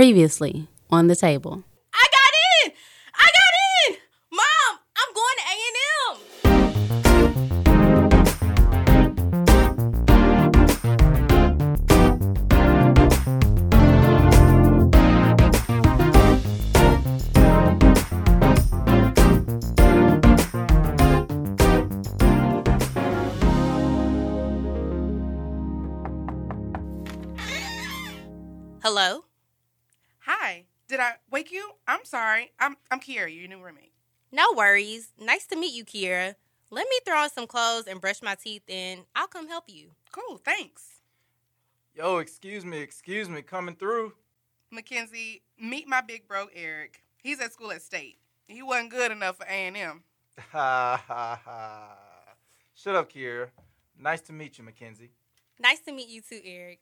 Previously on the table. I got in! I got in! Mom, I'm going to A&M. Hello? Hi. Did I wake you? I'm sorry. I'm I'm Kiera, your new roommate. No worries. Nice to meet you, Kiera. Let me throw on some clothes and brush my teeth, and I'll come help you. Cool, thanks. Yo, excuse me, excuse me, coming through. Mackenzie, meet my big bro Eric. He's at school at State. He wasn't good enough for A&M. Ha ha ha. Shut up, Kiera. Nice to meet you, Mackenzie. Nice to meet you too, Eric.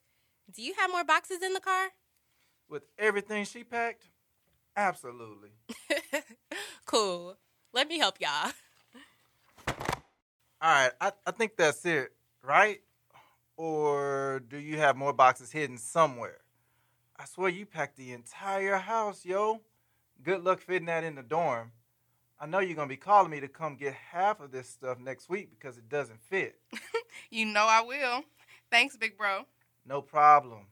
Do you have more boxes in the car? With everything she packed? Absolutely. cool. Let me help y'all. All right, I, I think that's it, right? Or do you have more boxes hidden somewhere? I swear you packed the entire house, yo. Good luck fitting that in the dorm. I know you're going to be calling me to come get half of this stuff next week because it doesn't fit. You know I will. Thanks, big bro. No problem.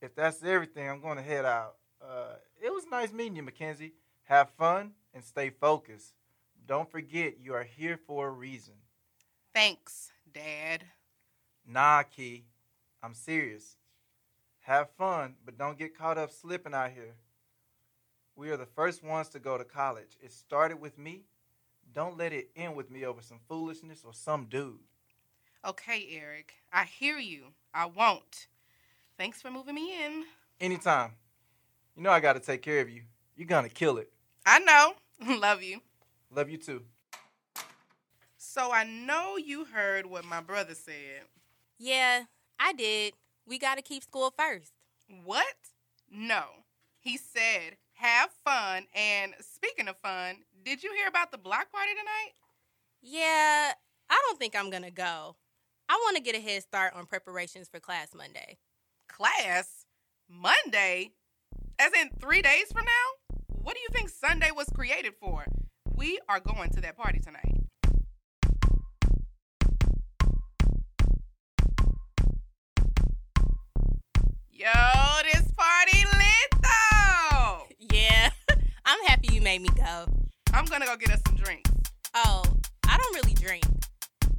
If that's everything, I'm going to head out. Uh, it was nice meeting you, Mackenzie. Have fun and stay focused. Don't forget, you are here for a reason. Thanks, Dad. Nah, Key. I'm serious. Have fun, but don't get caught up slipping out here. We are the first ones to go to college. It started with me. Don't let it end with me over some foolishness or some dude. Okay, Eric. I hear you. I won't. Thanks for moving me in. Anytime. You know I got to take care of you. You're going to kill it. I know. Love you. Love you too. So I know you heard what my brother said. Yeah, I did. We got to keep school first. What? No. He said, have fun. And speaking of fun, did you hear about the block party tonight? Yeah, I don't think I'm going to go. I want to get a head start on preparations for class Monday. Class? Monday? As in three days from now? What do you think Sunday was created for? We are going to that party tonight. Yo, this party lit though! Yeah, I'm happy you made me go. I'm gonna go get us some drinks. Oh, I don't really drink.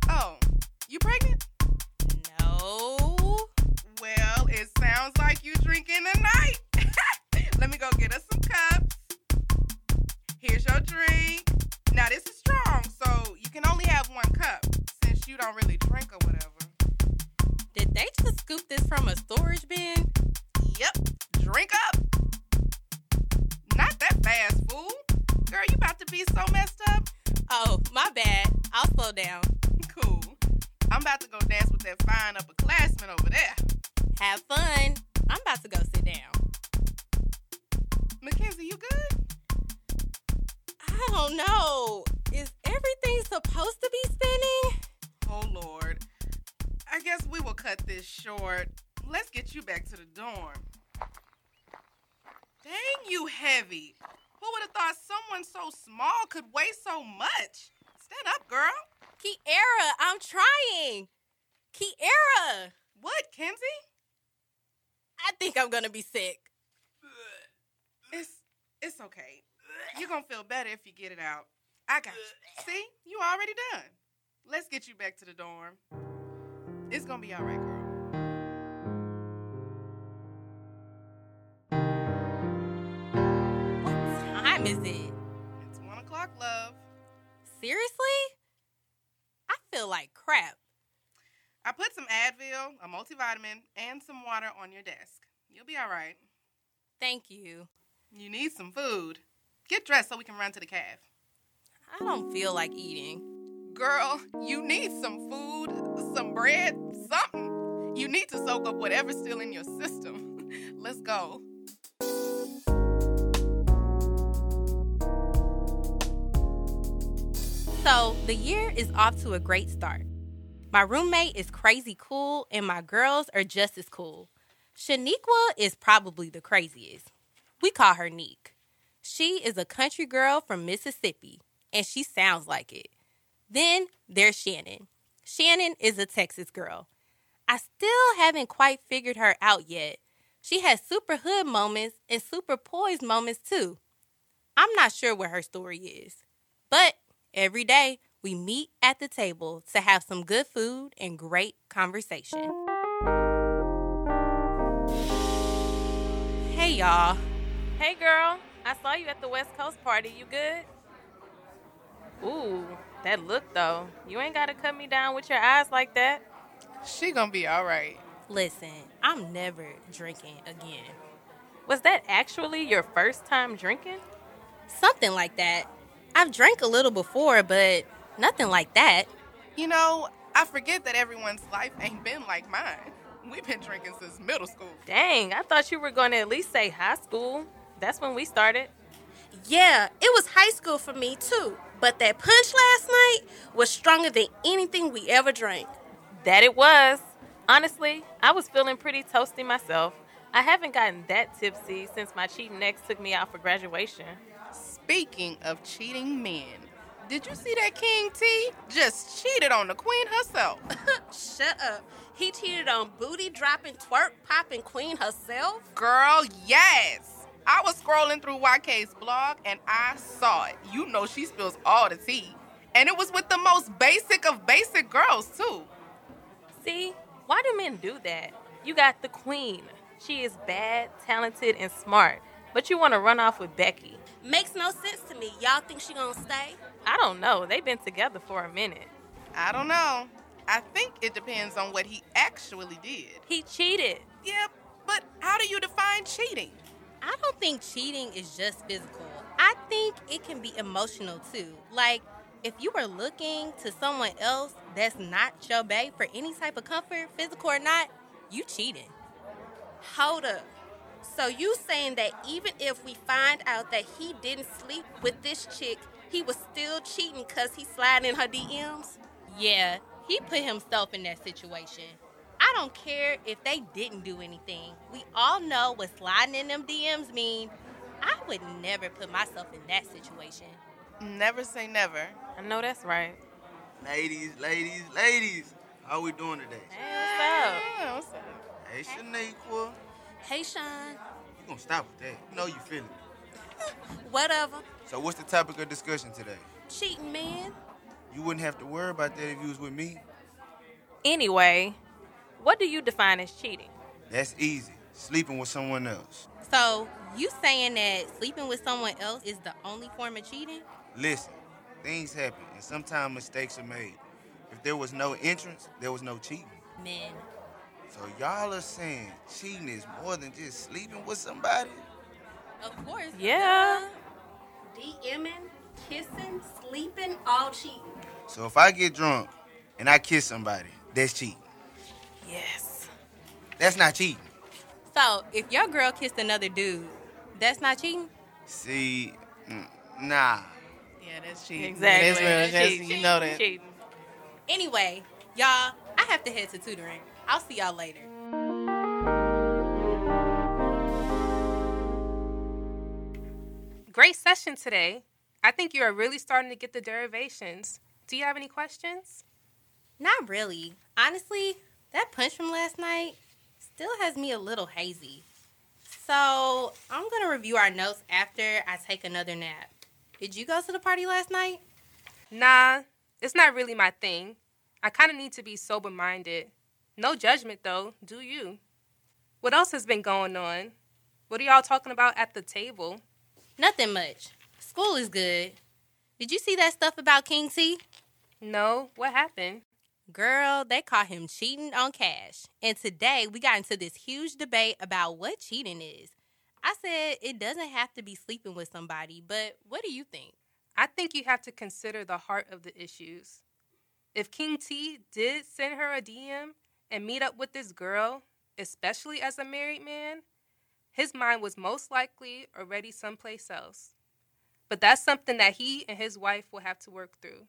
Oh, you pregnant? No. Sounds like you I guess we will cut this short. Let's get you back to the dorm. Dang, you heavy. Who would have thought someone so small could weigh so much? Stand up, girl. Kiera, I'm trying. Kiera, What, Kenzie? I think I'm gonna be sick. It's it's okay. You're gonna feel better if you get it out. I got you. See, you already done. Let's get you back to the dorm. It's gonna be all right, girl. What time is it? It's one o'clock, love. Seriously? I feel like crap. I put some Advil, a multivitamin, and some water on your desk. You'll be all right. Thank you. You need some food. Get dressed so we can run to the caf. I don't feel like eating. Girl, you need some food, some bread, something. You need to soak up whatever's still in your system. Let's go. So, the year is off to a great start. My roommate is crazy cool, and my girls are just as cool. Shaniqua is probably the craziest. We call her Neek. She is a country girl from Mississippi, and she sounds like it. Then there's Shannon. Shannon is a Texas girl. I still haven't quite figured her out yet. She has super hood moments and super poised moments too. I'm not sure what her story is. But every day we meet at the table to have some good food and great conversation. Hey y'all. Hey girl, I saw you at the West Coast party. You good? Ooh, that look though. You ain't gotta cut me down with your eyes like that. She gonna be all right. Listen, I'm never drinking again. Was that actually your first time drinking? Something like that. I've drank a little before, but nothing like that. You know, I forget that everyone's life ain't been like mine. We've been drinking since middle school. Dang, I thought you were going to at least say high school. That's when we started. Yeah, it was high school for me too. But that punch last night was stronger than anything we ever drank. That it was. Honestly, I was feeling pretty toasty myself. I haven't gotten that tipsy since my cheating ex took me out for graduation. Speaking of cheating men, did you see that King T just cheated on the queen herself? Shut up. He cheated on booty dropping, twerk popping queen herself. Girl, yes. I was scrolling through YK's blog and I saw it. You know she spills all the tea. And it was with the most basic of basic girls, too. See, why do men do that? You got the queen. She is bad, talented, and smart. But you want to run off with Becky. Makes no sense to me. Y'all think she gonna stay? I don't know. They've been together for a minute. I don't know. I think it depends on what he actually did. He cheated. Yep, but how do you define cheating? I don't think cheating is just physical. I think it can be emotional too. Like, if you are looking to someone else that's not your babe for any type of comfort, physical or not, you cheating. Hold up. So you saying that even if we find out that he didn't sleep with this chick, he was still cheating because he slid in her DMs? Yeah, he put himself in that situation. I don't care if they didn't do anything. We all know what sliding in them DMs mean. I would never put myself in that situation. Never say never. I know that's right. Ladies, ladies, ladies, how we doing today? Hey, what's up? Yeah, what's up? Hey, Shaniqua, Hey, Sean. you gonna stop with that? You know you feeling it. Whatever. So what's the topic of discussion today? Cheating man. You wouldn't have to worry about that if you was with me. Anyway, what do you define as cheating? That's easy. Sleeping with someone else. So, you saying that sleeping with someone else is the only form of cheating? Listen, things happen, and sometimes mistakes are made. If there was no entrance, there was no cheating. Men. So y'all are saying cheating is more than just sleeping with somebody? Of course. Yeah. DMing, kissing, sleeping, all cheating. So if I get drunk and I kiss somebody, that's cheating. Yes. That's not cheating. So, if your girl kissed another dude, that's not cheating? See, mm, nah. Yeah, that's cheating. Exactly. That's real. That's- Cheating. you know that. Cheating. Anyway, y'all, I have to head to tutoring. I'll see y'all later. Great session today. I think you are really starting to get the derivations. Do you have any questions? Not really. Honestly, that punch from last night still has me a little hazy. So, I'm going to review our notes after I take another nap. Did you go to the party last night? Nah, it's not really my thing. I kind of need to be sober minded. No judgment, though, do you? What else has been going on? What are y'all talking about at the table? Nothing much. School is good. Did you see that stuff about King T? No, what happened? Girl, they caught him cheating on cash. And today we got into this huge debate about what cheating is. I said it doesn't have to be sleeping with somebody, but what do you think? I think you have to consider the heart of the issues. If King T did send her a DM and meet up with this girl, especially as a married man, his mind was most likely already someplace else. But that's something that he and his wife will have to work through.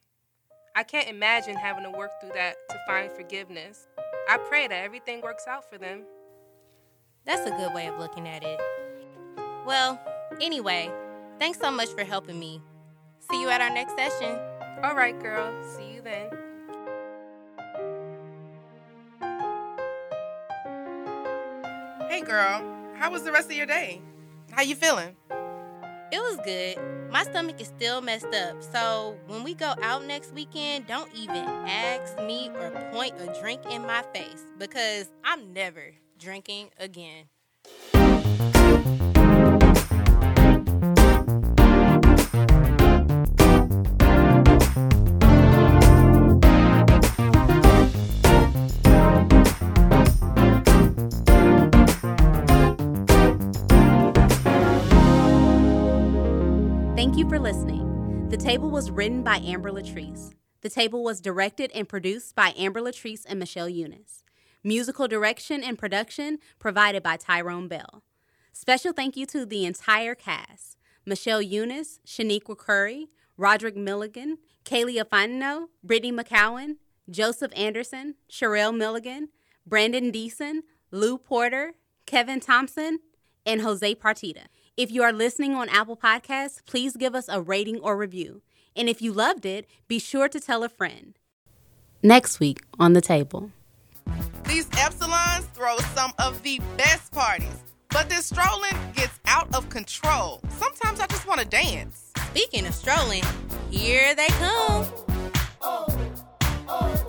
I can't imagine having to work through that to find forgiveness. I pray that everything works out for them. That's a good way of looking at it. Well, anyway, thanks so much for helping me. See you at our next session. All right, girl. See you then. Hey, girl. How was the rest of your day? How you feeling? It was good. My stomach is still messed up, so when we go out next weekend, don't even ask me or point a drink in my face because I'm never drinking again. For listening. The Table was written by Amber Latrice. The Table was directed and produced by Amber Latrice and Michelle Eunice. Musical direction and production provided by Tyrone Bell. Special thank you to the entire cast Michelle Eunice, Shaniqua Curry, Roderick Milligan, Kaylee Afano, Brittany McCowan, Joseph Anderson, Sherelle Milligan, Brandon Deason, Lou Porter, Kevin Thompson, and Jose Partida. If you are listening on Apple Podcasts, please give us a rating or review. And if you loved it, be sure to tell a friend. Next week on the table. These Epsilons throw some of the best parties, but this strolling gets out of control. Sometimes I just want to dance. Speaking of strolling, here they come. Oh, oh, oh.